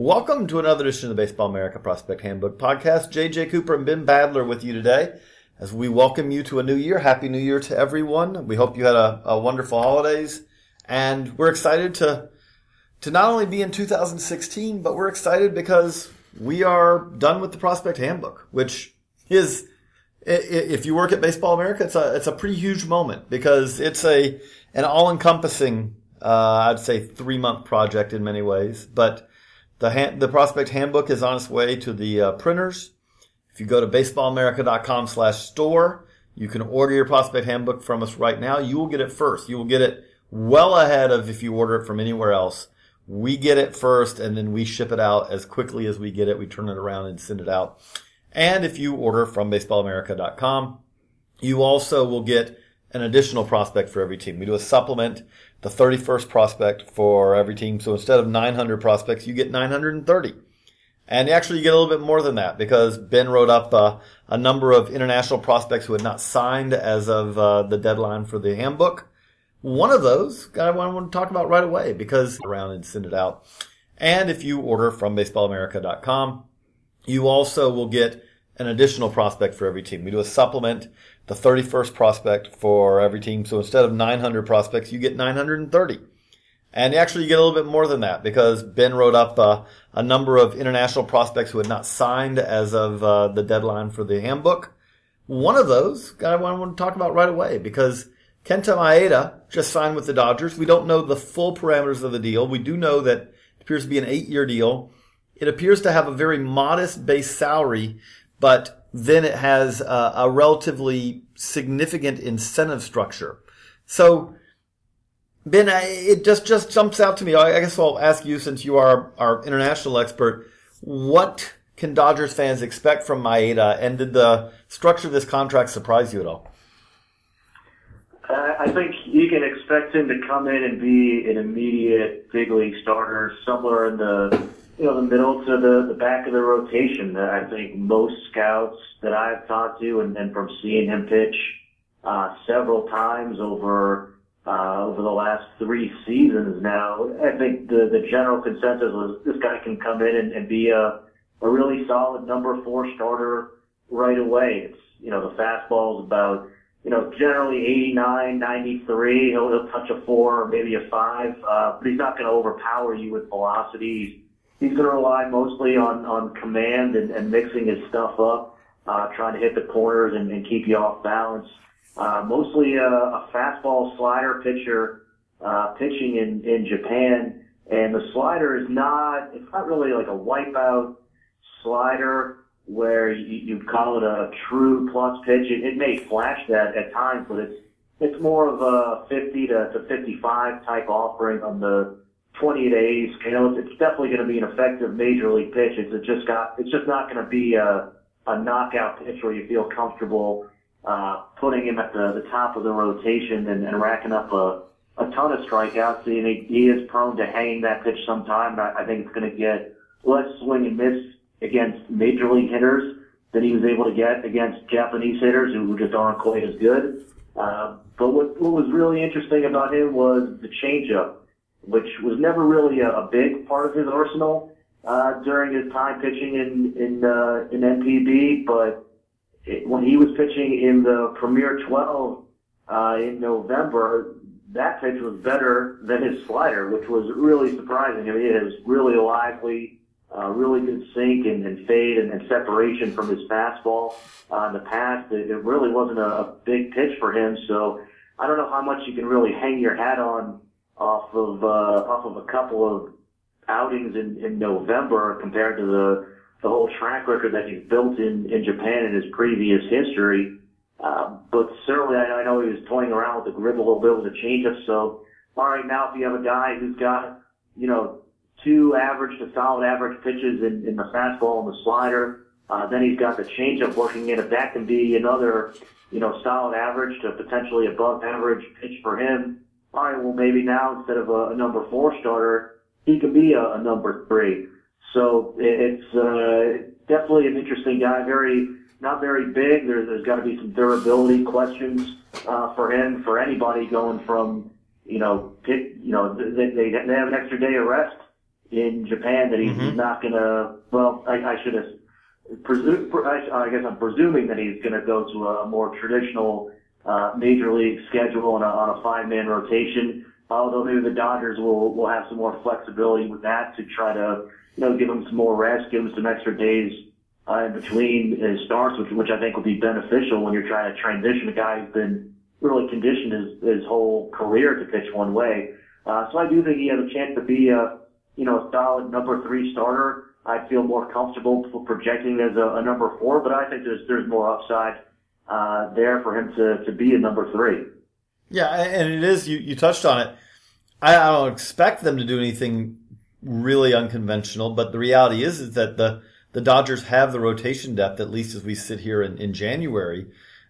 Welcome to another edition of the Baseball America Prospect Handbook Podcast. JJ Cooper and Ben Badler with you today as we welcome you to a new year. Happy New Year to everyone. We hope you had a, a wonderful holidays and we're excited to to not only be in 2016, but we're excited because we are done with the Prospect Handbook, which is if you work at Baseball America, it's a it's a pretty huge moment because it's a an all encompassing uh, I'd say three month project in many ways, but the, hand, the prospect handbook is on its way to the uh, printers. If you go to baseballamerica.com slash store, you can order your prospect handbook from us right now. You will get it first. You will get it well ahead of if you order it from anywhere else. We get it first and then we ship it out as quickly as we get it. We turn it around and send it out. And if you order from baseballamerica.com, you also will get an additional prospect for every team. We do a supplement the 31st prospect for every team. So instead of 900 prospects, you get 930. And actually, you get a little bit more than that because Ben wrote up uh, a number of international prospects who had not signed as of uh, the deadline for the handbook. One of those I want to talk about right away because around and send it out. And if you order from baseballamerica.com, you also will get an additional prospect for every team. We do a supplement the 31st prospect for every team. So instead of 900 prospects, you get 930. And actually, you get a little bit more than that because Ben wrote up uh, a number of international prospects who had not signed as of uh, the deadline for the handbook. One of those I want to talk about right away because Kenta Maeda just signed with the Dodgers. We don't know the full parameters of the deal. We do know that it appears to be an eight-year deal. It appears to have a very modest base salary, but then it has a, a relatively significant incentive structure. So, Ben, I, it just just jumps out to me. I guess I'll ask you, since you are our international expert, what can Dodgers fans expect from Maeda, and did the structure of this contract surprise you at all? I think you can expect him to come in and be an immediate big league starter somewhere in the you know, the middle to the, the back of the rotation. That I think most scouts that I've talked to and, and from seeing him pitch, uh, several times over, uh, over the last three seasons now, I think the, the general consensus was this guy can come in and, and be a, a really solid number four starter right away. It's, you know, the fastball is about, you know, generally 89, 93. He'll, he'll touch a four or maybe a five, uh, but he's not going to overpower you with velocity he's going to rely mostly on, on command and, and mixing his stuff up, uh, trying to hit the corners and, and keep you off balance. Uh, mostly a, a fastball slider pitcher, uh, pitching in, in Japan. And the slider is not, it's not really like a wipeout slider where you, you'd call it a true plus pitch. It, it may flash that at times, but it's, it's more of a 50 to, to 55 type offering on the, 20 days. You know, it's, it's definitely going to be an effective major league pitch. It's just got, it's just not going to be a, a knockout pitch where you feel comfortable, uh, putting him at the, the top of the rotation and, and racking up a, a ton of strikeouts. And he, he is prone to hanging that pitch sometime. I, I think it's going to get less swing and miss against major league hitters than he was able to get against Japanese hitters who just aren't quite as good. Uh, but what, what was really interesting about him was the changeup which was never really a, a big part of his arsenal uh, during his time pitching in in uh, in NPB. But it, when he was pitching in the Premier 12 uh, in November, that pitch was better than his slider, which was really surprising. I mean, it is really lively, uh, really good sink and, and fade and, and separation from his fastball. Uh, in the past, it, it really wasn't a, a big pitch for him. So I don't know how much you can really hang your hat on off of uh, off of a couple of outings in, in November compared to the the whole track record that he's built in in Japan in his previous history. Uh, but certainly, I, I know he was toying around with the grip a little bit with the changeup. So, all right, now if you have a guy who's got you know two average to solid average pitches in, in the fastball and the slider, uh, then he's got the changeup working in. If that can be another you know solid average to potentially above average pitch for him, right, well maybe now instead of a, a number four starter, he could be a, a number three. So it's uh, definitely an interesting guy. Very not very big. There, there's got to be some durability questions uh, for him. For anybody going from you know pick, you know they, they they have an extra day of rest in Japan that he's mm-hmm. not going to. Well, I, I should have presume. I, I guess I'm presuming that he's going to go to a more traditional uh, major league schedule on a, on a five man rotation. Although maybe the Dodgers will will have some more flexibility with that to try to you know, give him some more rest, give him some extra days uh, in between his starts, which, which I think will be beneficial when you're trying to transition a guy who's been really conditioned his, his whole career to pitch one way. Uh, so I do think he has a chance to be a, you know, a solid number three starter. I feel more comfortable projecting as a, a number four, but I think there's, there's more upside, uh, there for him to, to be a number three. Yeah. And it is, you, you touched on it. I, I don't expect them to do anything really unconventional. But the reality is, is that the, the Dodgers have the rotation depth, at least as we sit here in, in January,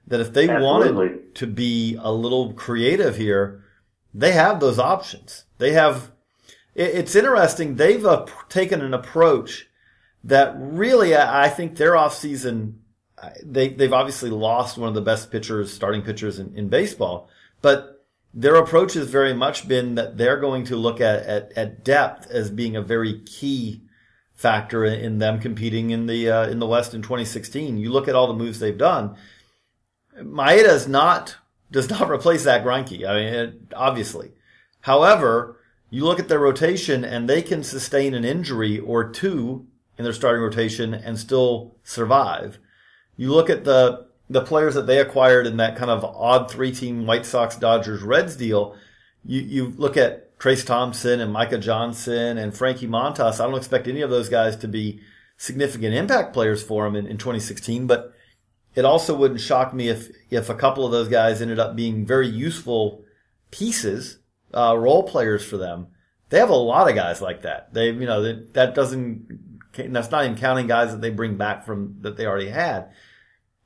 that if they Absolutely. wanted to be a little creative here, they have those options. They have, it, it's interesting. They've uh, taken an approach that really, I, I think their offseason, they, they've obviously lost one of the best pitchers, starting pitchers in, in baseball, but their approach has very much been that they're going to look at, at, at depth as being a very key factor in them competing in the uh, in the West in 2016. You look at all the moves they've done. Maeda is not does not replace Zack Greinke. I mean, it, obviously. However, you look at their rotation and they can sustain an injury or two in their starting rotation and still survive. You look at the the players that they acquired in that kind of odd three team White Sox, Dodgers, Reds deal, you, you look at Trayce Thompson and Micah Johnson and Frankie Montas. I don't expect any of those guys to be significant impact players for him in, in 2016, but it also wouldn't shock me if, if a couple of those guys ended up being very useful pieces, uh, role players for them. They have a lot of guys like that. They, you know, that, that doesn't, that's not even counting guys that they bring back from that they already had.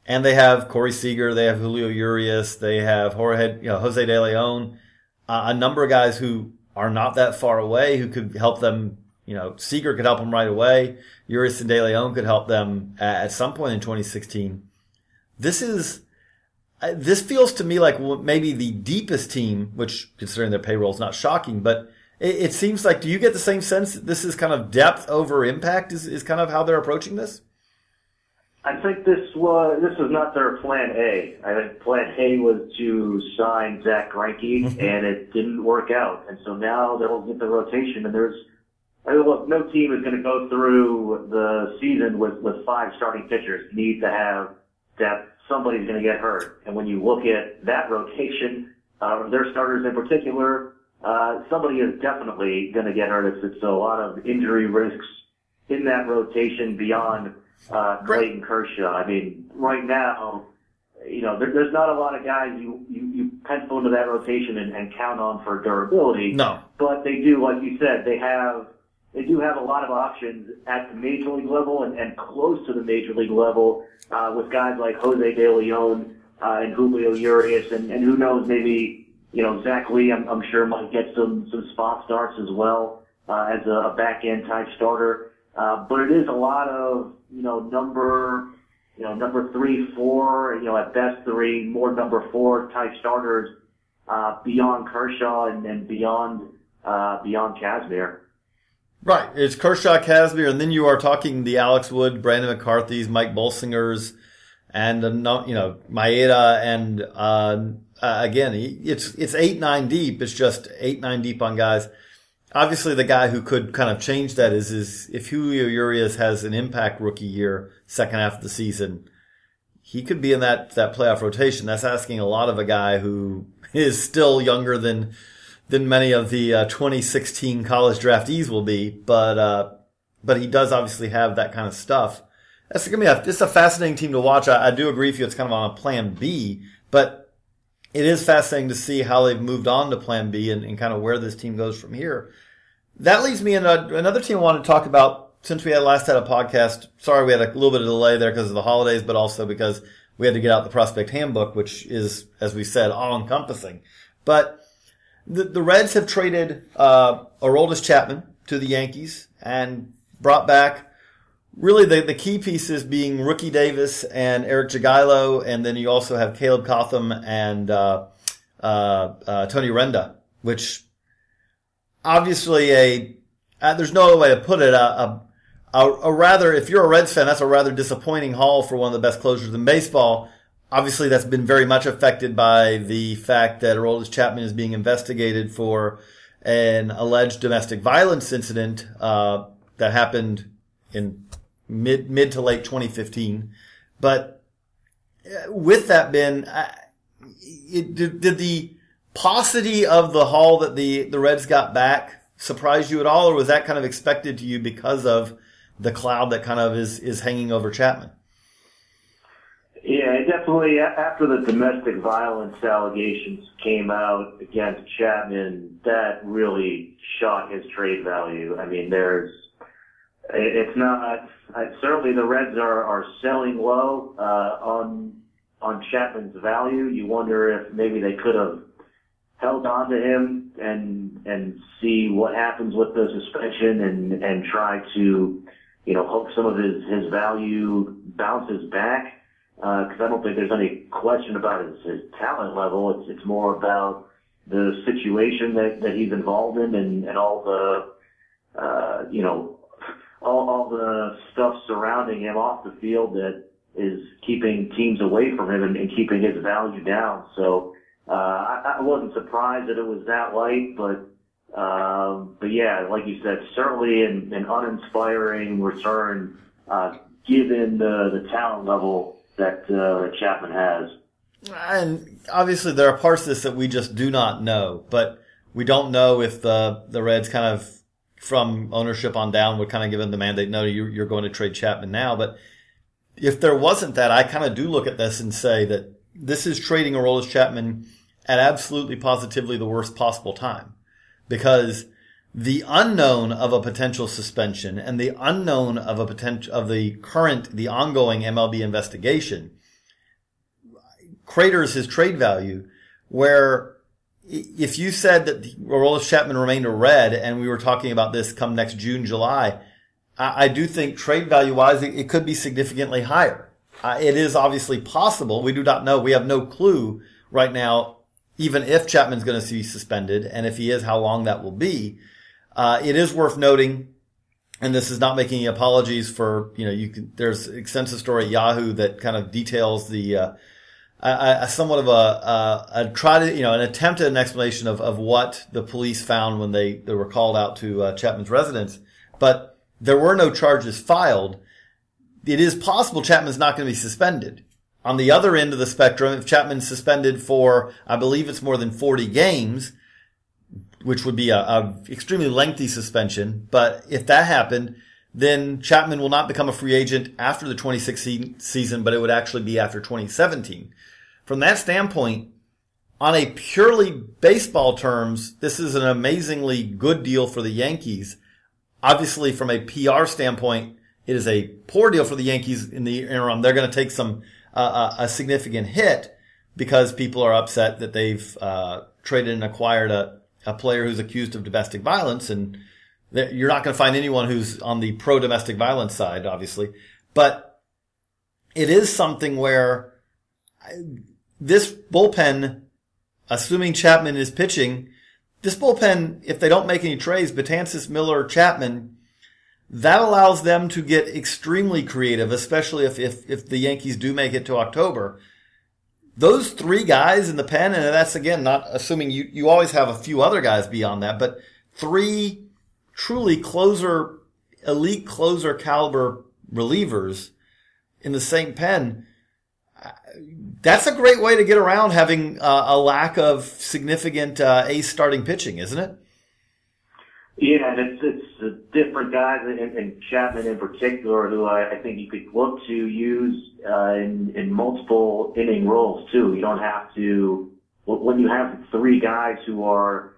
And they have Corey Seager, they have Julio Urias, they have Jorge, you know, Jose De Leon, uh, a number of guys who are not that far away who could help them. You know, Seager could help them right away. Urias and De Leon could help them at, at some point in 2016. This is, uh, this feels to me like maybe the deepest team, which considering their payroll is not shocking, but it, it seems like, do you get the same sense this is kind of depth over impact is, is kind of how they're approaching this? I think this was this was not their plan A. I think plan A was to sign Zack Greinke, mm-hmm. and it didn't work out. And so now they'll get the rotation, and there's I mean, look, no team is going to go through the season with with five starting pitchers. You need to have depth. Somebody's going to get hurt, and when you look at that rotation, uh, their starters in particular, uh, somebody is definitely going to get hurt. It's, it's a lot of injury risks in that rotation beyond uh, Clayton Kershaw. I mean, right now, you know, there, there's not a lot of guys you, you, you pencil into that rotation and, and count on for durability. No. But they do, like you said, they have, they do have a lot of options at the major league level and, and close to the major league level, uh, with guys like Jose De Leon, uh, and Julio Urias and, and who knows, maybe, you know, Zach Lee, I'm, I'm sure might get some, some spot starts as well, uh, as a, a back end type starter. Uh, but it is a lot of, you know, number, you know, number three, four, you know, at best three, more number four type starters, uh, beyond Kershaw and, and beyond, uh, beyond Kazmir. Right. It's Kershaw, Kazmir, and then you are talking the Alex Wood, Brandon McCarthy's, Mike Bolsingers, and, you know, Maeda and, uh, uh, again, it's, it's eight, nine deep. It's just eight, nine deep on guys obviously the guy who could kind of change that is is if Julio Urias has an impact rookie year, second half of the season, he could be in that that playoff rotation. That's asking a lot of a guy who is still younger than than many of the uh, 2016 college draftees will be, but uh, but he does obviously have that kind of stuff. That's gonna be a, it's a fascinating team to watch. I, I do agree with you. It's kind of on a plan B, but it is fascinating to see how they've moved on to plan B and, and kind of where this team goes from here. That leads me in a, another team I want to talk about since we had last had a podcast. Sorry, we had a little bit of delay there because of the holidays, but also because we had to get out the prospect handbook, which is, as we said, all encompassing. But the, the Reds have traded, uh, Aroldis Chapman to the Yankees and brought back really the, the key pieces being Rookie Davis and Eric Jagielo, and then you also have Caleb Cotham and uh, uh, uh, Tony Renda, which obviously a uh, there's no other way to put it a, a, a, a rather if you're a Reds fan that's a rather disappointing haul for one of the best closers in baseball. Obviously, that's been very much affected by the fact that Aroldis Chapman is being investigated for an alleged domestic violence incident uh, that happened in mid mid to late 2015. But uh, with that, Ben, it, did, did the paucity of the haul that the the Reds got back surprise you at all, or was that kind of expected to you because of the cloud that kind of is is hanging over Chapman? Yeah, definitely. After the domestic violence allegations came out against Chapman, that really shot his trade value. I mean, there's, it's not, certainly the Reds are, are selling low, uh, on, on Chapman's value. You wonder if maybe they could have held on to him and and see what happens with the suspension and and try to you know hope some of his his value bounces back because uh, I don't think there's any question about his, his talent level. It's it's more about the situation that that he's involved in and and all the uh, you know all all the stuff surrounding him off the field that is keeping teams away from him and, and keeping his value down. So uh, I, I wasn't surprised that it was that light, but um, but yeah, like you said, certainly an, an uninspiring return uh, given the the talent level that uh, Chapman has. And obviously, there are parts of this that we just do not know, but we don't know if the the Reds kind of from ownership on down would kind of give them the mandate. No, you're, going to trade Chapman now, but if there wasn't that, I kind of do look at this and say that this is trading Aroldis Chapman at absolutely positively the worst possible time because the unknown of a potential suspension and the unknown of a potential of the current the ongoing MLB investigation craters his trade value where if you said that Aroldis Chapman remained a red and we were talking about this come next June July I, I do think trade value wise it, it could be significantly higher uh, it is obviously possible. We do not know. We have no clue right now, even if Chapman's going to be suspended, and if he is, how long that will be. Uh, it is worth noting, and this is not making any apologies for you know you can. There's extensive story at Yahoo that kind of details the. Uh, a, a, somewhat of a, a, a, try to, you know, an attempt at an explanation of, of what the police found when they, they were called out to uh, Chapman's residence. But there were no charges filed it is possible Chapman's not going to be suspended. On the other end of the spectrum, if Chapman's suspended for, I believe it's more than 40 games, which would be a, a extremely lengthy suspension, but if that happened, then Chapman will not become a free agent after the 2016 season, but it would actually be after 2017. From that standpoint, on a purely baseball terms, this is an amazingly good deal for the Yankees. Obviously, from a PR standpoint, it is a poor deal for the Yankees in the interim. They're going to take some uh, uh, a significant hit because people are upset that they've uh, traded and acquired a, a player who's accused of domestic violence, and you're not going to find anyone who's on the pro domestic violence side, obviously. But it is something where this bullpen, assuming Chapman is pitching, this bullpen, if they don't make any trades, Betances, Miller, Chapman that allows them to get extremely creative, especially if, if, if the Yankees do make it to October. Those three guys in the pen, and that's again not assuming you, you always have a few other guys beyond that, but three truly closer, elite closer caliber relievers in the same pen, that's a great way to get around having uh, a lack of significant uh, ace starting pitching, isn't it? Yeah, and it's it's different guys, and, and Chapman in particular, who I, I think you could look to use uh, in in multiple inning roles too. You don't have to when you have three guys who are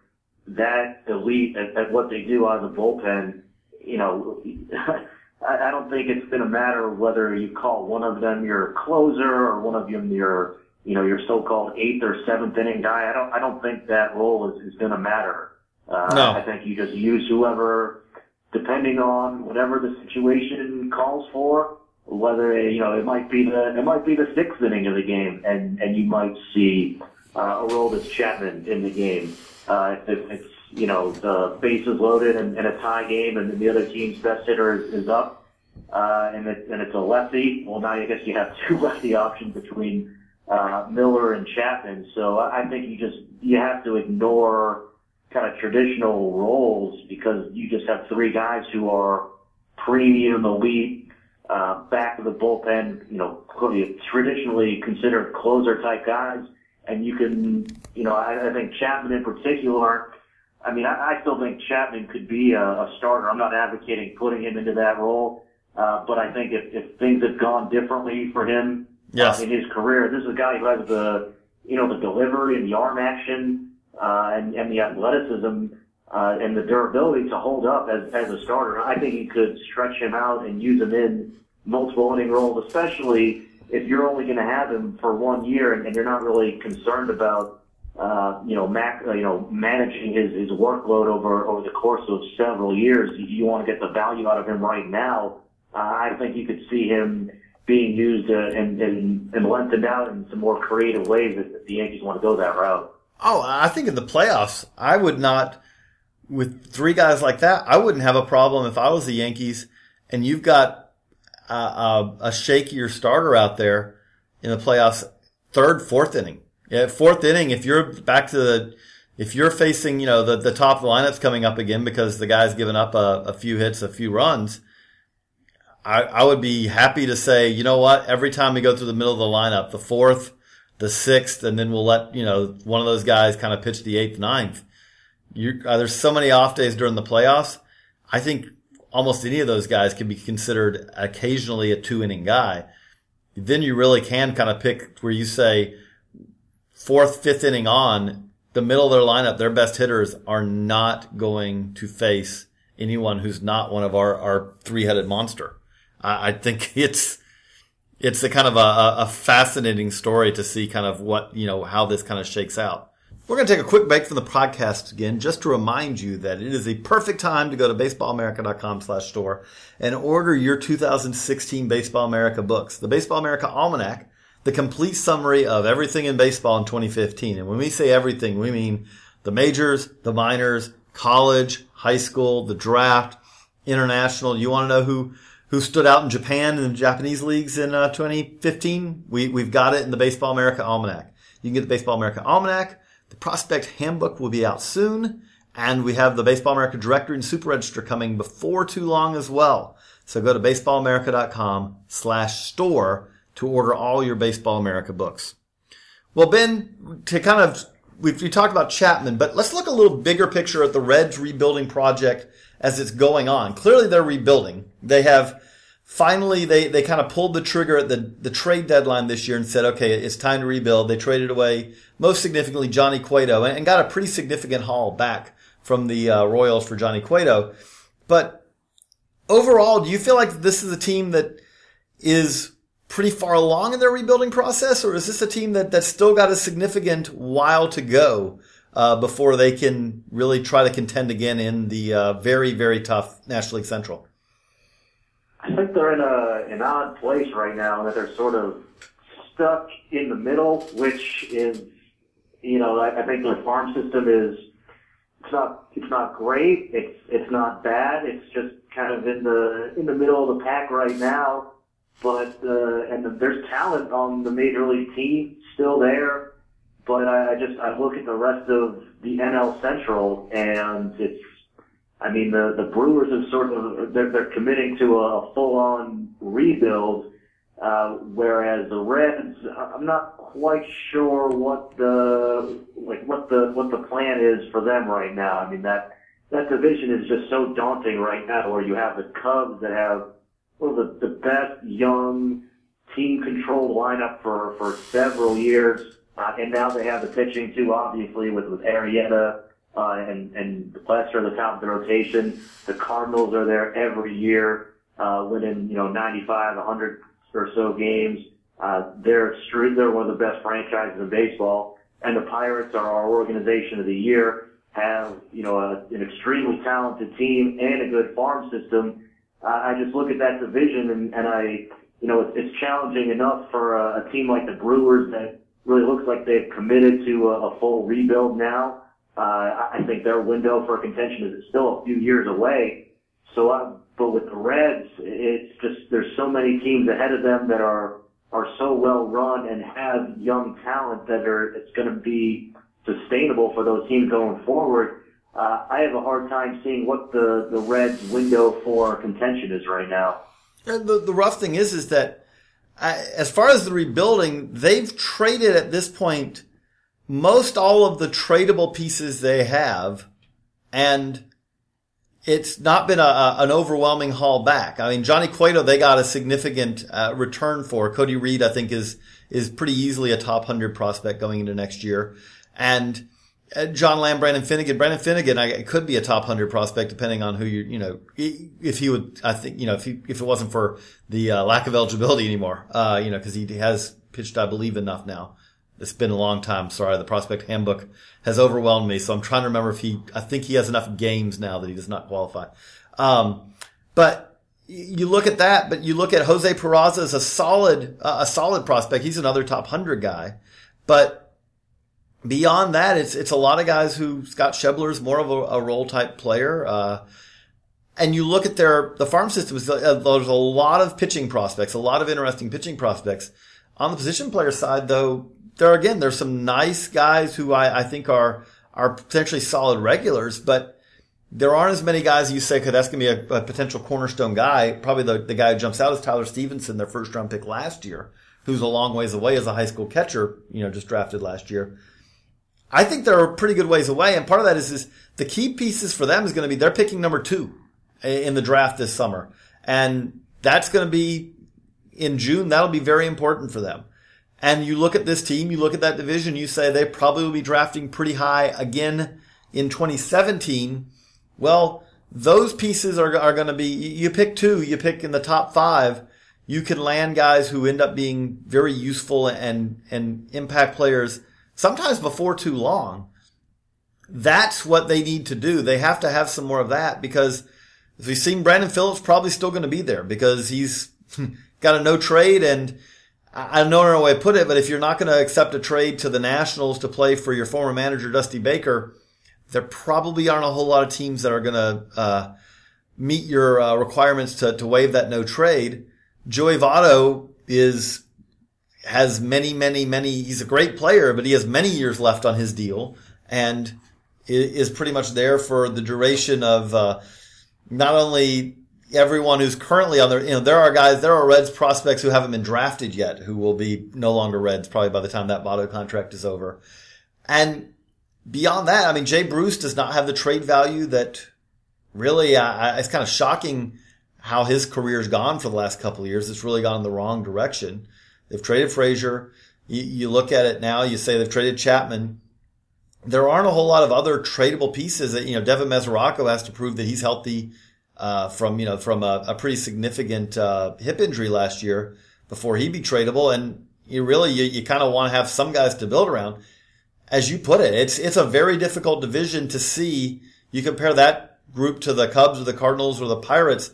that elite at, at what they do out of the bullpen. You know, I, I don't think it's going to matter whether you call one of them your closer or one of them your you know your so-called eighth or seventh inning guy. I don't I don't think that role is, is going to matter. Uh, No. I think you just use whoever, depending on whatever the situation calls for. Whether you know it might be the it might be the sixth inning of the game, and and you might see uh, a role that's Chapman in the game. Uh, if it's you know the bases loaded and, and a tie game, and the other team's best hitter is, is up, uh, and it, and it's a lefty. Well, now I guess you have two lefty options between uh, Miller and Chapman. So I think you just you have to ignore kind of traditional roles because you just have three guys who are premium elite, uh, back of the bullpen, you know, traditionally considered closer type guys. And you can, you know, I, I think Chapman in particular, I mean, I, I still think Chapman could be a, a starter. I'm not advocating putting him into that role. Uh, but I think if, if things had gone differently for him Yes. uh, in his career, this is a guy who has the, you know, the delivery and the arm action, uh, and, and the athleticism, uh, and the durability to hold up as, as a starter. I think you could stretch him out and use him in multiple inning roles, especially if you're only going to have him for one year and, and you're not really concerned about, uh, you know, mac, uh, you know, managing his, his workload over, over the course of several years. You, want to get the value out of him right now. Uh, I think you could see him being used uh, and, and, and lengthened out in some more creative ways if the Yankees want to go that route. Oh, I think in the playoffs, I would not, with three guys like that, I wouldn't have a problem if I was the Yankees and you've got a, a, a shakier starter out there in the playoffs, third, fourth inning. Yeah, fourth inning, if you're back to the, if you're facing, you know, the, the top of the lineup's coming up again because the guy's given up a, a few hits, a few runs, I, I would be happy to say, you know what, every time we go through the middle of the lineup, the fourth, the sixth, and then we'll let, you know, one of those guys kind of pitch the eighth, ninth. You, uh, there's so many off days during the playoffs. I think almost any of those guys can be considered occasionally a two inning guy. Then you really can kind of pick where you say fourth, fifth inning on the middle of their lineup, their best hitters are not going to face anyone who's not one of our, our three headed monster. I, I think it's, it's a kind of a, a fascinating story to see kind of what, you know, how this kind of shakes out. We're going to take a quick break from the podcast again, just to remind you that it is a perfect time to go to baseballamerica.com slash store and order your 2016 Baseball America books. The Baseball America Almanac, the complete summary of everything in baseball in 2015. And when we say everything, we mean the majors, the minors, college, high school, the draft, international. You want to know who, who stood out in Japan and the Japanese leagues in uh, 2015? We, we've got it in the Baseball America Almanac. You can get the Baseball America Almanac. The Prospect Handbook will be out soon. And we have the Baseball America Directory and Super Register coming before too long as well. So go to baseballamerica.com slash store to order all your Baseball America books. Well, Ben, to kind of, we've we talked about Chapman, but let's look a little bigger picture at the Reds rebuilding project as it's going on. Clearly they're rebuilding. They have finally, they, they kind of pulled the trigger at the, the trade deadline this year and said, okay, it's time to rebuild. They traded away, most significantly, Johnny Cueto and, and got a pretty significant haul back from the uh, Royals for Johnny Cueto. But overall, do you feel like this is a team that is pretty far along in their rebuilding process, or is this a team that, that's still got a significant while to go uh, before they can really try to contend again in the uh, very, very tough National League Central? I think they're in a an odd place right now that they're sort of stuck in the middle, which is, you know, I, I think their farm system is it's not it's not great. It's it's not bad. It's just kind of in the in the middle of the pack right now. But uh, and the, there's talent on the major league team still there. But I, I just I look at the rest of the NL Central and it's I mean, the, the Brewers have sort of, they're, they're committing to a full on rebuild, uh, whereas the Reds, I'm not quite sure what the, like, what the, what the plan is for them right now. I mean, that, that division is just so daunting right now where you have the Cubs that have of the, the best young team controlled lineup for, for several years. Uh, and now they have the pitching too, obviously, with, with Arrieta, uh, and, and Lester at the top of the rotation. The Cardinals are there every year, uh, winning, you know, 95, 100 or so games. Uh, they're extreme, they're one of the best franchises in baseball. And the Pirates are our organization of the year, have, you know, a, an extremely talented team and a good farm system. I just look at that division and, and I, you know, it's, it's challenging enough for a, a team like the Brewers that really looks like they've committed to a, a full rebuild now. Uh, I think their window for contention is still a few years away. So, uh, but with the Reds, it's just there's so many teams ahead of them that are are so well run and have young talent that are it's going to be sustainable for those teams going forward. Uh, I have a hard time seeing what the the Reds' window for contention is right now. And the the rough thing is, is that uh, as far as the rebuilding, they've traded at this point most all of the tradable pieces they have, and it's not been a, a, an overwhelming haul back. I mean, Johnny Cueto, they got a significant uh, return for. Cody Reed, I think, is is pretty easily a top hundred prospect going into next year, and John Lamb, Brandon Finnegan. Brandon Finnegan, I, could be a top hundred prospect depending on who you, you know, if he would, I think, you know, if he, if it wasn't for the uh, lack of eligibility anymore, uh, you know, because he has pitched, I believe, enough now it's been a long time. Sorry, the prospect handbook has overwhelmed me. So I'm trying to remember if he, I think he has enough games now that he does not qualify. Um, but you look at that, but you look at Jose Peraza as a solid, uh, a solid prospect. He's another top hundred guy, but beyond that, it's, it's a lot of guys who Scott Schebler is more of a, a role type player. Uh, and you look at their, the farm systems, uh, there's a lot of pitching prospects, a lot of interesting pitching prospects. On the position player side, though, there again, there's some nice guys who I, I think are are potentially solid regulars, but there aren't as many guys you say, okay, that's going to be a, a, potential cornerstone guy. Probably the, the guy who jumps out is Tyler Stephenson, their first round pick last year, who's a long ways away as a high school catcher, you know, just drafted last year. I think they're pretty good ways away. And part of that is, is the key pieces for them is going to be they're picking number two in the draft this summer. And that's going to be in June. That'll be very important for them. And you look at this team, you look at that division, you say they probably will be drafting pretty high again in 2017. Well, those pieces are, are going to be, you pick two, you pick in the top five, you can land guys who end up being very useful and, and impact players sometimes before too long. That's what they need to do. They have to have some more of that because as we've seen, Brandon Phillips probably still going to be there because he's got a no trade and I don't know how to put it, but if you're not going to accept a trade to the Nationals to play for your former manager, Dusty Baker, there probably aren't a whole lot of teams that are going to uh, meet your uh, requirements to, to waive that no trade. Joey Votto is has many, many, many. He's a great player, but he has many years left on his deal, and is pretty much there for the duration of uh, not only everyone who's currently on there, you know, there are guys, there are Reds prospects who haven't been drafted yet who will be no longer Reds probably by the time that Votto contract is over. And beyond that, I mean, Jay Bruce does not have the trade value that really, uh, it's kind of shocking how his career's gone for the last couple of years. It's really gone in the wrong direction. They've traded Frazier. You, you look at it now, you say they've traded Chapman. There aren't a whole lot of other tradable pieces that, you know, Devin Mesoraco has to prove that he's healthy uh, from you know from a, a pretty significant uh, hip injury last year before he'd be tradable, and you really you, you kind of want to have some guys to build around. As you put it, it's it's a very difficult division to see. You compare that group to the Cubs or the Cardinals or the Pirates.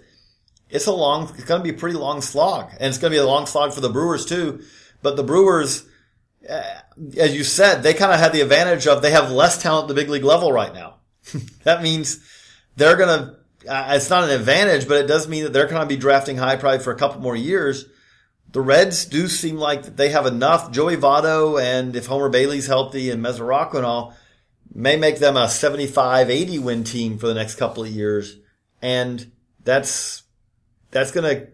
It's a long. It's going to be a pretty long slog, and it's going to be a long slog for the Brewers too. But the Brewers, uh, as you said, they kind of had the advantage of they have less talent at the big league level right now. that means they're going to uh, it's not an advantage, but it does mean that they're going to be drafting high probably for a couple more years. The Reds do seem like they have enough. Joey Votto and if Homer Bailey's healthy and Mesoraco and all, may make them a 75, 80 win team for the next couple of years. And that's, that's going to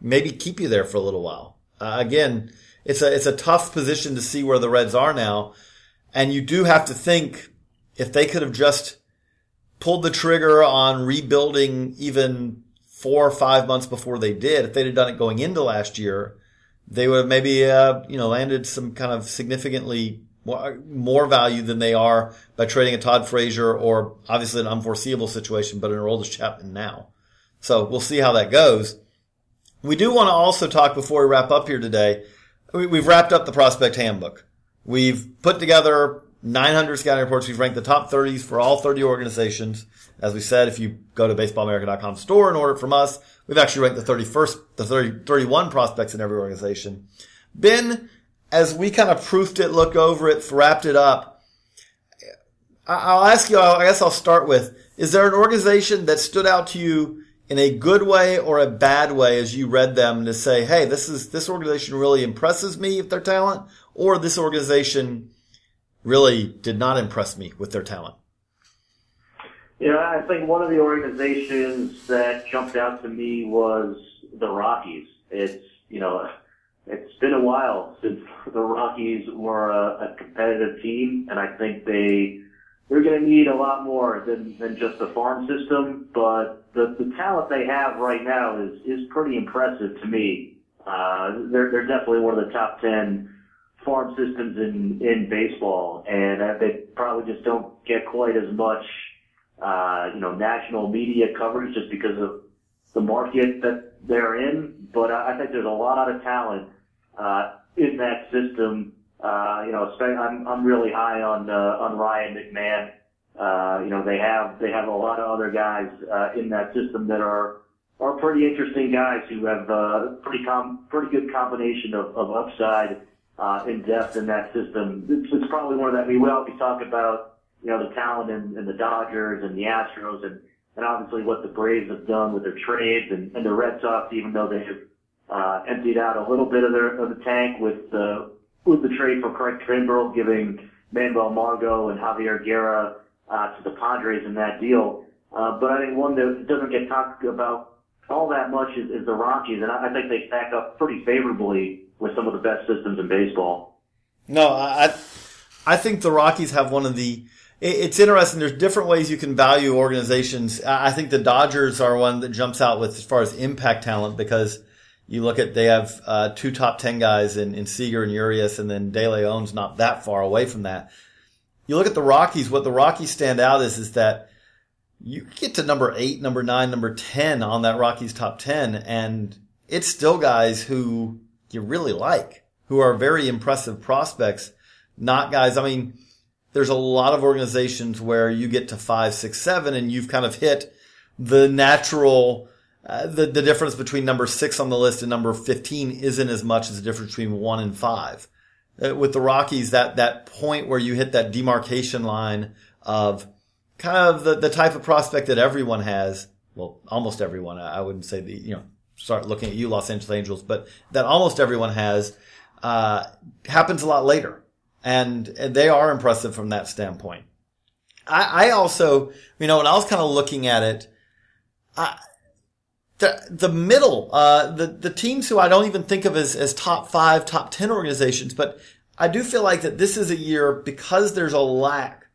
maybe keep you there for a little while. Uh, again, it's a, it's a tough position to see where the Reds are now. And you do have to think if they could have just pulled the trigger on rebuilding even four or five months before they did, if they'd have done it going into last year, they would have maybe, uh, you know, landed some kind of significantly more value than they are by trading a Todd Frazier or obviously an unforeseeable situation, but an Aroldis Chapman now. So we'll see how that goes. We do want to also talk before we wrap up here today. We've wrapped up the prospect handbook. We've put together 900 scouting reports. We've ranked the top 30s for all 30 organizations. As we said, if you go to baseballamerica.com store and order it from us, we've actually ranked the 31st, the 30, 31 prospects in every organization. Ben, as we kind of proofed it, looked over it, wrapped it up, I'll ask you, I guess I'll start with, is there an organization that stood out to you in a good way or a bad way as you read them to say, hey, this is, this organization really impresses me with their talent, or this organization really did not impress me with their talent? Yeah, I think one of the organizations that jumped out to me was the Rockies. It's, you know, it's been a while since the Rockies were a, a competitive team, and I think they they're going to need a lot more than, than just the farm system. But the, the talent they have right now is is pretty impressive to me. Uh, they're they're definitely one of the top ten farm systems in in baseball, and they probably just don't get quite as much uh, you know national media coverage just because of the market that they're in. But I think there's a lot of talent uh, in that system. Uh, you know, I'm I'm really high on uh, on Ryan McMahon. Uh, you know, they have they have a lot of other guys uh, in that system that are are pretty interesting guys who have uh, pretty com- pretty good combination of, of upside uh, in depth in that system. It's, it's probably one of that. We always talk about, you know, the talent in, in the Dodgers and the Astros and, and obviously what the Braves have done with their trades and, and the Red Sox, even though they have, uh, emptied out a little bit of their, of the tank with the, with the trade for Craig Kimbrel, giving Manuel Margot and Javier Guerra, uh, to the Padres in that deal. Uh, but I think one that doesn't get talked about all that much is, is the Rockies, and I, I think they stack up pretty favorably with some of the best systems in baseball. No, I I think the Rockies have one of the. It's interesting. There's different ways you can value organizations. I think the Dodgers are one that jumps out with as far as impact talent because you look at they have uh, two top ten guys in, in Seager and Urias, and then De Leon's not that far away from that. You look at the Rockies. What the Rockies stand out is is that you get to number eight, number nine, number ten on that Rockies top ten, and it's still guys who you really like, who are very impressive prospects, not guys. I mean, there's a lot of organizations where you get to five, six, seven, and you've kind of hit the natural, uh, the, the difference between number six on the list and number 15 isn't as much as the difference between one and five. Uh, with the Rockies, that, that point where you hit that demarcation line of kind of the, the type of prospect that everyone has. Well, almost everyone. I wouldn't say the, you know, start looking at you, Los Angeles Angels, but that almost everyone has, uh, happens a lot later. And, and they are impressive from that standpoint. I, I also, you know, when I was kind of looking at it, I, the, the middle, uh, the, the teams who I don't even think of as, as top five, top 10 organizations, but I do feel like that this is a year because there's a lack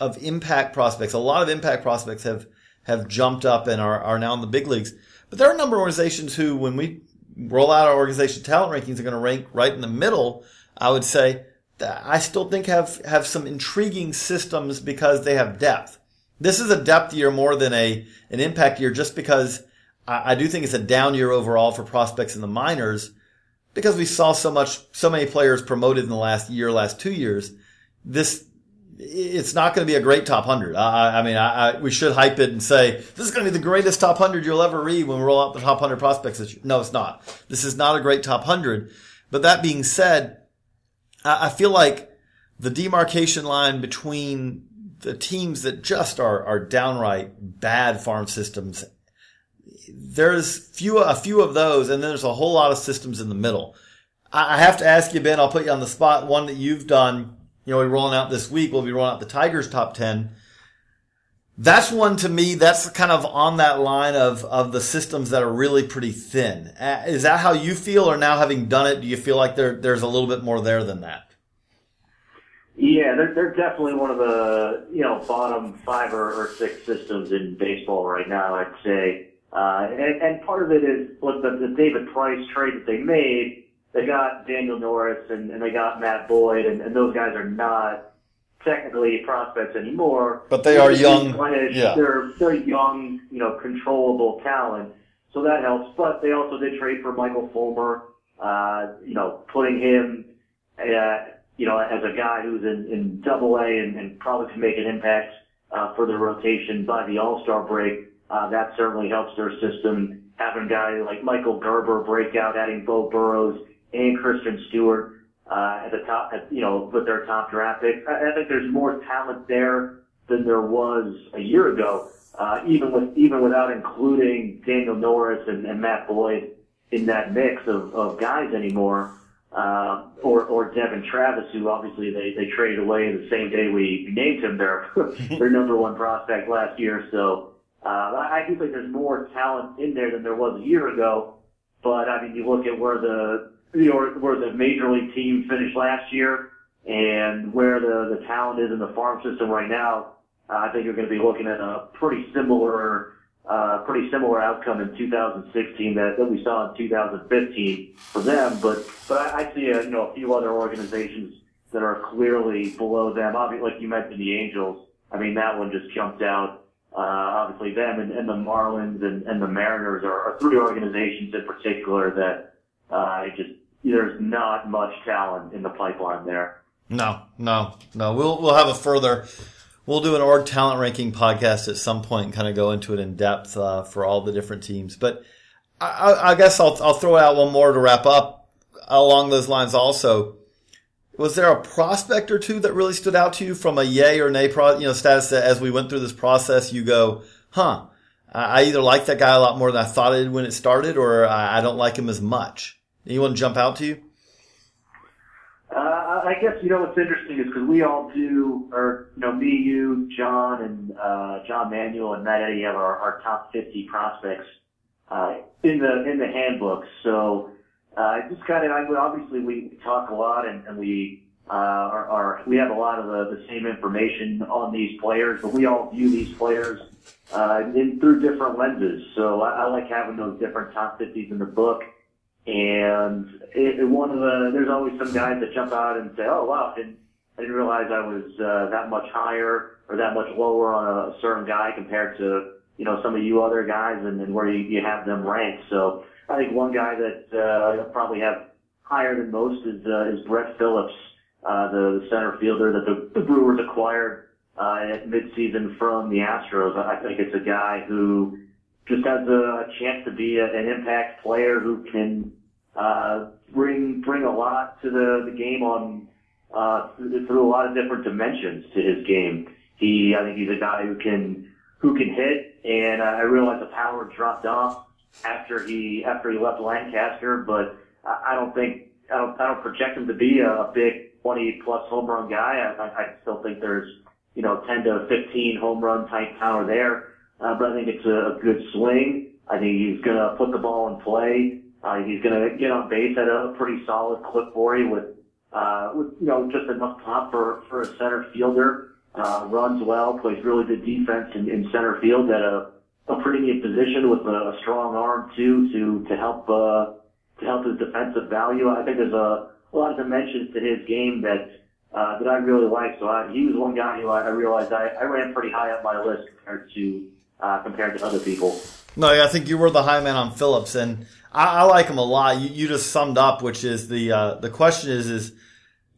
of impact prospects. A lot of impact prospects have, have jumped up and are, are now in the big leagues. But there are a number of organizations who, when we roll out our organization talent rankings, are going to rank right in the middle. I would say that I still think have have some intriguing systems because they have depth. This is a depth year more than a an impact year, just because I, I do think it's a down year overall for prospects in the minors because we saw so much, so many players promoted in the last year, last two years. This it's not going to be a great top 100. I, I mean, I, I, we should hype it and say, this is going to be the greatest top 100 you'll ever read when we roll out the top 100 prospects. No, it's not. This is not a great top 100. But that being said, I, I feel like the demarcation line between the teams that just are, are downright bad farm systems, there's few, a few of those, and then there's a whole lot of systems in the middle. I have to ask you, Ben, I'll put you on the spot, one that you've done you know, we're rolling out this week. We'll be rolling out the Tigers top 10. That's one to me, that's kind of on that line of, of the systems that are really pretty thin. Is that how you feel, or now having done it, do you feel like there, there's a little bit more there than that? Yeah, they're, they're definitely one of the, you know, bottom five or, or six systems in baseball right now, I'd say. Uh, and, and part of it is, look, the, the David Price trade that they made, they got Daniel Norris and, and they got Matt Boyd, and, and those guys are not technically prospects anymore. But they are young. Yeah. They're, they're young, you know, controllable talent. So that helps. But they also did trade for Michael Fulmer, uh, you know, putting him, uh, you know, as a guy who's in, in double A and, and probably can make an impact, uh, for the rotation by the All-Star break. Uh, that certainly helps their system. Having a guy like Michael Gerber break out, adding Beau Burrows and Christin Stewart, uh, at the top, at, you know, with their top draft pick. I, I think there's more talent there than there was a year ago, uh, even with, even without including Daniel Norris and, and Matt Boyd in that mix of, of guys anymore. Uh, or, or Devon Travis, who obviously they, they traded away the same day we named him their, their number one prospect last year. So, uh, I do think there's more talent in there than there was a year ago. But I mean, you look at where the you know where the major league team finished last year and where the the talent is in the farm system right now. Uh, I think you're going to be looking at a pretty similar uh, pretty similar outcome in 2016 that, that we saw in 2015 for them. But but I, I see a, you know a few other organizations that are clearly below them. Obviously, like you mentioned, the Angels. I mean, that one just jumped out. Uh, obviously them and, and the Marlins and, and the Mariners are, are three organizations in particular that, uh, just, there's not much talent in the pipeline there. No, no, no. We'll, we'll have a further, we'll do an org talent ranking podcast at some point and kind of go into it in depth, uh, for all the different teams. But I, I guess I'll, I'll throw out one more to wrap up along those lines also was there a prospect or two that really stood out to you from a yay or nay pro, you know, status that as we went through this process, you go, huh, I either like that guy a lot more than I thought it did when it started, or I don't like him as much. Anyone jump out to you? Uh, I guess you know what's interesting is because we all do, or you know, me, you, John, and uh, John Manuel and Matt Eddy have our, our top 50 prospects uh, in the in the handbook. So uh, just kind of, I mean, obviously we talk a lot and, and we, uh, are, are, we have a lot of the, the same information on these players, but we all view these players, uh, in, through different lenses. So I, I like having those different top 50s in the book. And it, it, one of the, there's always some guys that jump out and say, oh wow, I didn't, I didn't realize I was, uh, that much higher or that much lower on a certain guy compared to, you know, some of you other guys and, and where you, you have them ranked. So, I think one guy that uh, probably have higher than most is uh, is Brett Phillips, uh, the, the center fielder that the, the Brewers acquired uh, at midseason from the Astros. I think it's a guy who just has a chance to be a, an impact player who can uh, bring bring a lot to the, the game on uh, through a lot of different dimensions to his game. He, I think he's a guy who can who can hit, and I realize the power dropped off after he after he left Lancaster, but I don't think I don't I don't project him to be a big 20 plus home run guy. I, I still think there's you know 10 to 15 home run type power there, uh, but I think it's a, a good swing. I think he's gonna put the ball in play. Uh, he's gonna get on base at a pretty solid clip for you with uh, with you know just enough pop for for a center fielder. Uh, runs well, plays really good defense in, in center field at a a premium position with a, a strong arm too to to help uh, to help his defensive value. I think there's a, a lot of dimensions to his game that uh, that I really like. So I, he was one guy who I, I realized I, I ran pretty high up my list compared to uh, compared to other people. No, I think you were the high man on Phillips, and I, I like him a lot. You, you just summed up, which is the uh, the question is is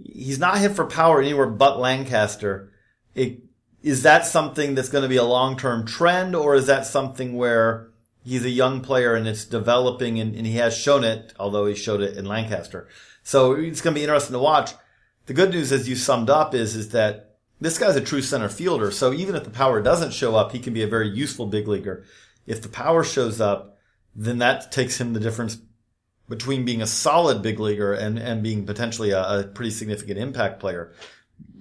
he's not hit for power anywhere but Lancaster. It is that something that's going to be a long-term trend or is that something where he's a young player and it's developing and, and, he has shown it, although he showed it in Lancaster. So it's going to be interesting to watch. The good news, as you summed up, is, is that this guy's a true center fielder. So even if the power doesn't show up, he can be a very useful big leaguer. If the power shows up, then that takes him the difference between being a solid big leaguer and, and being potentially a, a pretty significant impact player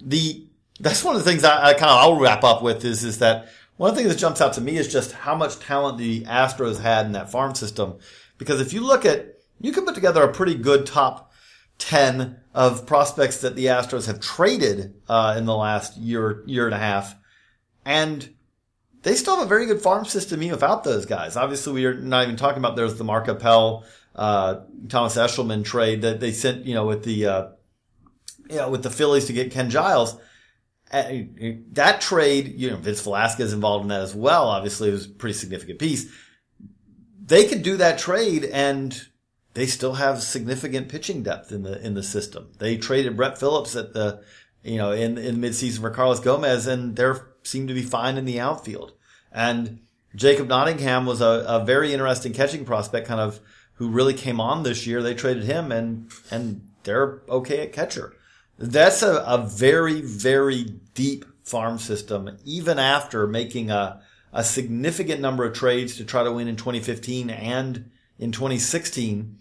the that's one of the things I, I kind of I'll wrap up with is is that one of the things that jumps out to me is just how much talent the Astros had in that farm system. Because if you look at, you can put together a pretty good top 10 of prospects that the Astros have traded uh, in the last year, year and a half. And they still have a very good farm system even without those guys. Obviously, we are not even talking about there's the Mark Appel, uh, Thomas Eshelman trade that they sent, you know, with the, uh, you know, with the Phillies to get Ken Giles. That trade, you know, Vince Velasquez involved in that as well. Obviously, it was a pretty significant piece. They could do that trade and they still have significant pitching depth in the in the system. They traded Brett Phillips at the you know in in midseason for Carlos Gomez, and they seem to be fine in the outfield. And Jacob Nottingham was a, a very interesting catching prospect, kind of who really came on this year. They traded him, and and they're okay at catcher. That's a, a very very deep farm system, even after making a a significant number of trades to try to win in 2015 and in 2016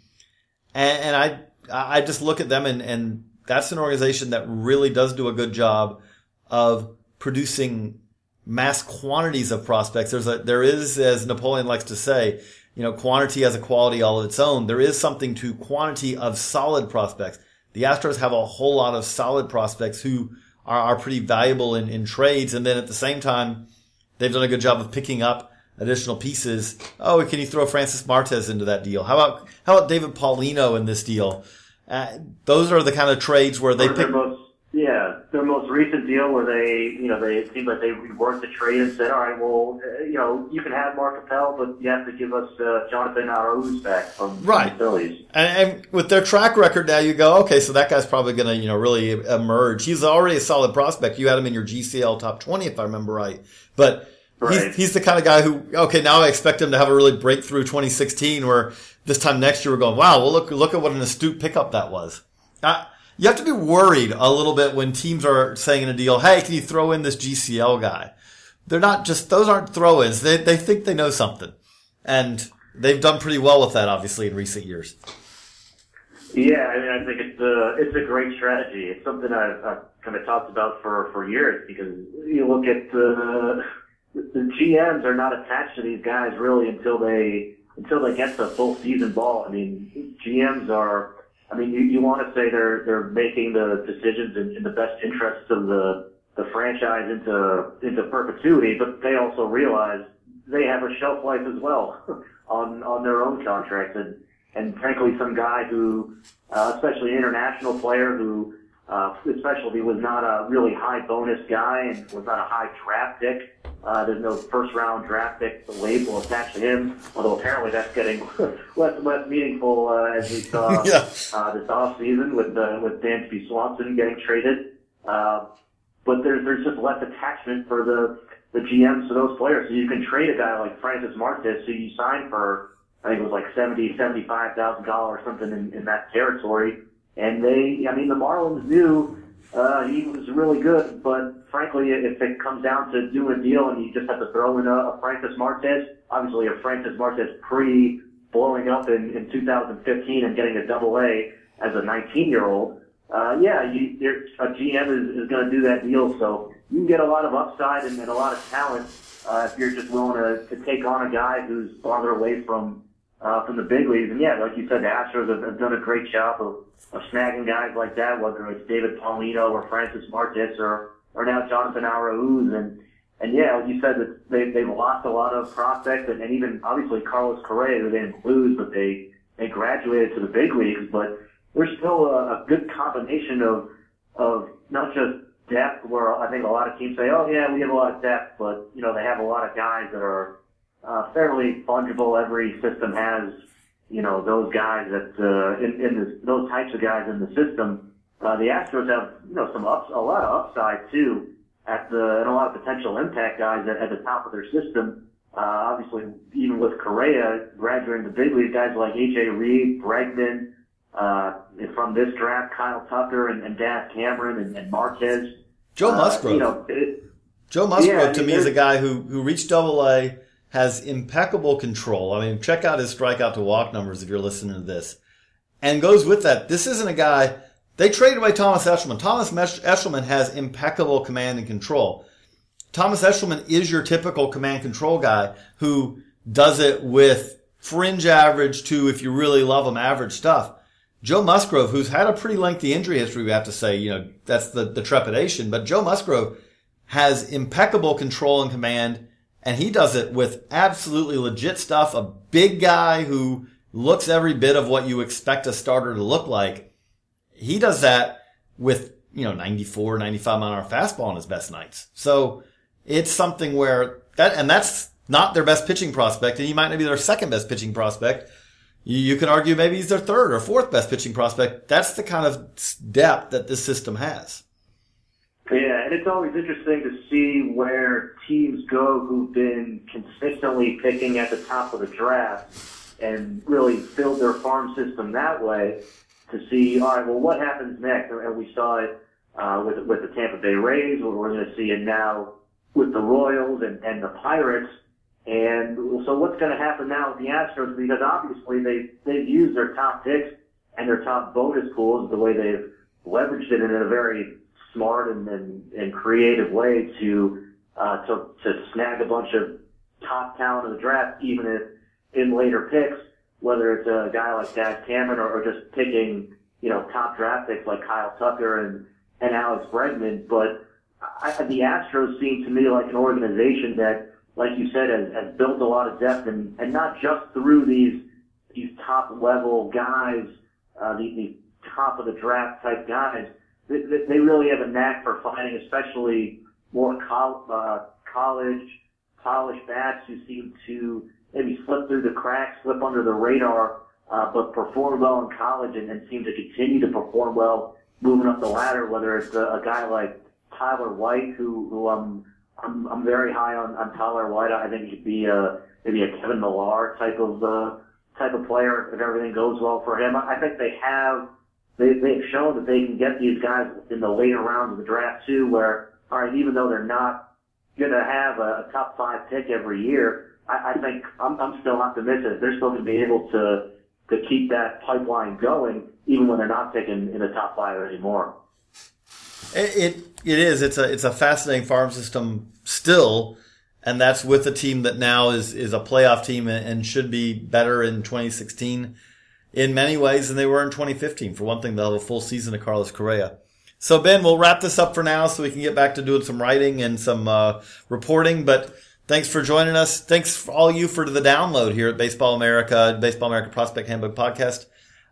and, and I, I just look at them and, and that's an organization that really does do a good job of producing mass quantities of prospects. There's a, there is, as Napoleon likes to say, you know, quantity has a quality all of its own. There is something to quantity of solid prospects. The Astros have a whole lot of solid prospects who are, are pretty valuable in, in trades. And then at the same time, they've done a good job of picking up additional pieces. Oh, can you throw Francis Martes into that deal? How about how about David Paulino in this deal? Uh, those are the kind of trades where they pick. Most, yeah, their most recent deal where they, you know, they it seemed like they reworked the trade and said, all right, well, uh, you know, you can have Mark Appel, but you have to give us uh, Jonathan Arauz back from, right. from the Phillies. And, and, with their track record now, you go, okay, so that guy's probably going to, you know, really emerge. He's already a solid prospect. You had him in your GCL top 20, if I remember right. But Right. He's, he's the kind of guy who, okay, now I expect him to have a really breakthrough 2016 where this time next year we're going, wow, well, look, look at what an astute pickup that was. Uh, you have to be worried a little bit when teams are saying in a deal, hey, can you throw in this GCL guy? They're not just, those aren't throw-ins. They, they think they know something. And they've done pretty well with that, obviously, in recent years. Yeah, I mean, I think it's a, it's a great strategy. It's something I've, I've kind of talked about for, for years because you look at the, the GMs are not attached to these guys really until they until they get the full season ball. I mean, GMs are. I mean, you, you want to say they're they're making the decisions in, in the best interests of the the franchise into into perpetuity, but they also realize they have a shelf life as well on on their own contracts, and and frankly, some guy who, uh, especially an international player who uh, especially was not a really high bonus guy and was not a high draft pick. Uh, there's no first round draft pick label attached to him, although apparently that's getting less and less meaningful uh, as we saw yeah. uh, this off season with uh, with Dansby Swanson getting traded. Uh, but there's there's just less attachment for the the GMs to those players. So you can trade a guy like Francis Martes, who you signed for I think it was like seventy seventy five thousand dollars something in, in that territory and they, I mean, the Marlins knew uh, he was really good, but frankly, if it comes down to doing a deal and you just have to throw in a, a Francis Martes, obviously a Francis Martes pre blowing up in, in 2015 and getting a double A as a 19 year old, uh, yeah, you, a GM is, is going to do that deal. So you can get a lot of upside and, and a lot of talent uh, if you're just willing to, to take on a guy who's farther away from uh, from the big leagues. And yeah, like you said, the Astros have, have done a great job of, of snagging guys like that, whether it's David Paulino or Francis Martes or, or now Jonathan Arauz. And, and yeah, like you said, that they, they've lost a lot of prospects and, and even obviously Carlos Correa, who they didn't lose, but they, they graduated to the big leagues. But there's still a, a good combination of, of not just depth where I think a lot of teams say, oh yeah, we have a lot of depth, but you know, they have a lot of guys that are, uh, fairly fungible. Every system has, you know, those guys that uh, in, in the, those types of guys in the system. Uh, the Astros have, you know, some ups, a lot of upside too at the, and a lot of potential impact guys at, at the top of their system. Uh, obviously, even with Correa graduating the big league, guys like AJ Reed, Bregman, uh, from this draft, Kyle Tucker and, and Daz Cameron and, and Marquez. Joe uh, Musgrove. Uh, you know, it, Joe Musgrove yeah, to me is a guy who, who reached double A has impeccable control. I mean, check out his strikeout to walk numbers if you're listening to this. And goes with that, this isn't a guy they traded away Thomas Eshelman. Thomas Eshelman has impeccable command and control. Thomas Eshelman is your typical command control guy who does it with fringe average to, if you really love him, average stuff. Joe Musgrove, who's had a pretty lengthy injury history, we have to say, you know, that's the, the trepidation, but Joe Musgrove has impeccable control and command, and he does it with absolutely legit stuff. A big guy who looks every bit of what you expect a starter to look like. He does that with, you know, 94, 95 mile an hour fastball on his best nights. So it's something where that, and that's not their best pitching prospect, and he might not be their second best pitching prospect. You, you can argue maybe he's their third or fourth best pitching prospect. That's the kind of depth that this system has. Yeah, and it's always interesting to see where teams go who've been consistently picking at the top of the draft and really build their farm system that way to see, all right, well, what happens next? And we saw it uh, with with the Tampa Bay Rays. We're going to see it now with the Royals and, and the Pirates. And so what's going to happen now with the Astros? Because obviously they, they've used their top picks and their top bonus pools the way they've leveraged it in a very smart and, and, and creative way to, uh, to, to snag a bunch of top talent in the draft, even if in later picks, whether it's a guy like Daz Cameron or, or just picking, you know, top draft picks like Kyle Tucker and, and Alex Bregman. But I, the Astros seem to me like an organization that like you said, has, has built a lot of depth and, and not just through these, these top level guys, uh, these, these top of the draft type guys. They, they really have a knack for finding, especially more col- uh, college polished bats who seem to maybe slip through the cracks, slip under the radar, uh, but perform well in college and, and seem to continue to perform well moving up the ladder, whether it's a, a guy like Tyler White, who, who I'm, I'm, I'm very high on, on Tyler White. I think he could be a, maybe a Kevin Millar type of, uh, type of player if everything goes well for him. I think they have, they, they've shown that they can get these guys in the later rounds of the draft too, where, all right, even though they're not going to have a, a top five pick every year, I, I think I'm, I'm still optimistic. They're still going to be able to, to keep that pipeline going even when they're not picking in the top five anymore. It it is. It's a it's a fascinating farm system still, and that's with a team that now is is a playoff team and should be better in 2016 in many ways than they were in 2015. For one thing, they'll have a full season of Carlos Correa. So Ben, we'll wrap this up for now so we can get back to doing some writing and some uh, reporting. But thanks for joining us. Thanks for all you for the download here at Baseball America, Baseball America Prospect Handbook Podcast.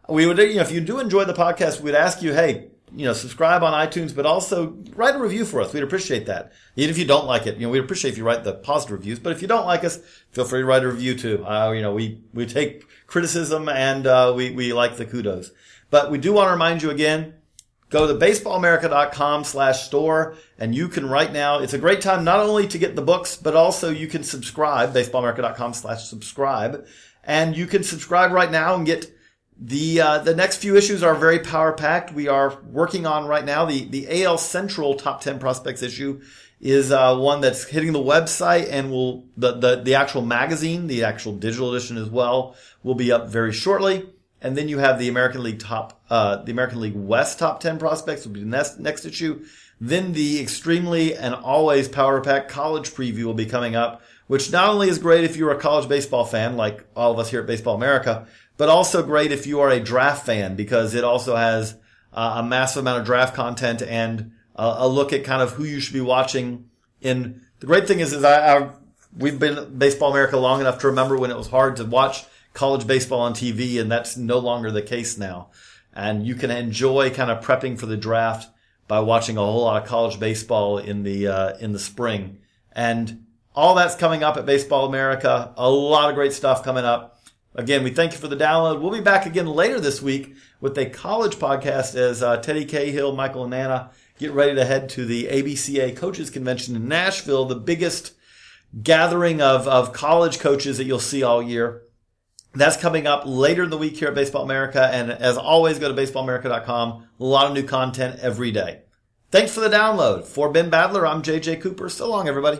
We would, you know, if you do enjoy the podcast, we'd ask you, hey, you know, subscribe on iTunes, but also write a review for us. We'd appreciate that. Even if you don't like it, you know, we'd appreciate if you write the positive reviews. But if you don't like us, feel free to write a review too. Uh, you know, we, we take criticism and, uh, we, we like the kudos. But we do want to remind you again, go to baseballamerica.com slash store and you can right now, it's a great time not only to get the books, but also you can subscribe, baseballamerica.com slash subscribe. And you can subscribe right now and get the uh, the next few issues are very power packed. We are working on right now the the AL Central Top Ten Prospects issue is uh, one that's hitting the website and will the, the the actual magazine, the actual digital edition as well, will be up very shortly. And then you have the American League top uh, the American League West Top Ten Prospects will be the next next issue. Then the extremely and always power packed college preview will be coming up, which not only is great if you're a college baseball fan like all of us here at Baseball America but also great if you are a draft fan because it also has uh, a massive amount of draft content and uh, a look at kind of who you should be watching. In the great thing is, is I, I we've been Baseball America long enough to remember when it was hard to watch college baseball on TV, and that's no longer the case now. And you can enjoy kind of prepping for the draft by watching a whole lot of college baseball in the uh, in the spring. And all that's coming up at Baseball America. A lot of great stuff coming up. Again, we thank you for the download. We'll be back again later this week with a college podcast as uh, Teddy Cahill, Michael, and Anna get ready to head to the ABCA Coaches Convention in Nashville, the biggest gathering of, of college coaches that you'll see all year. That's coming up later in the week here at Baseball America. And as always, go to baseballamerica.com. A lot of new content every day. Thanks for the download. For Ben Badler, I'm JJ Cooper. So long, everybody.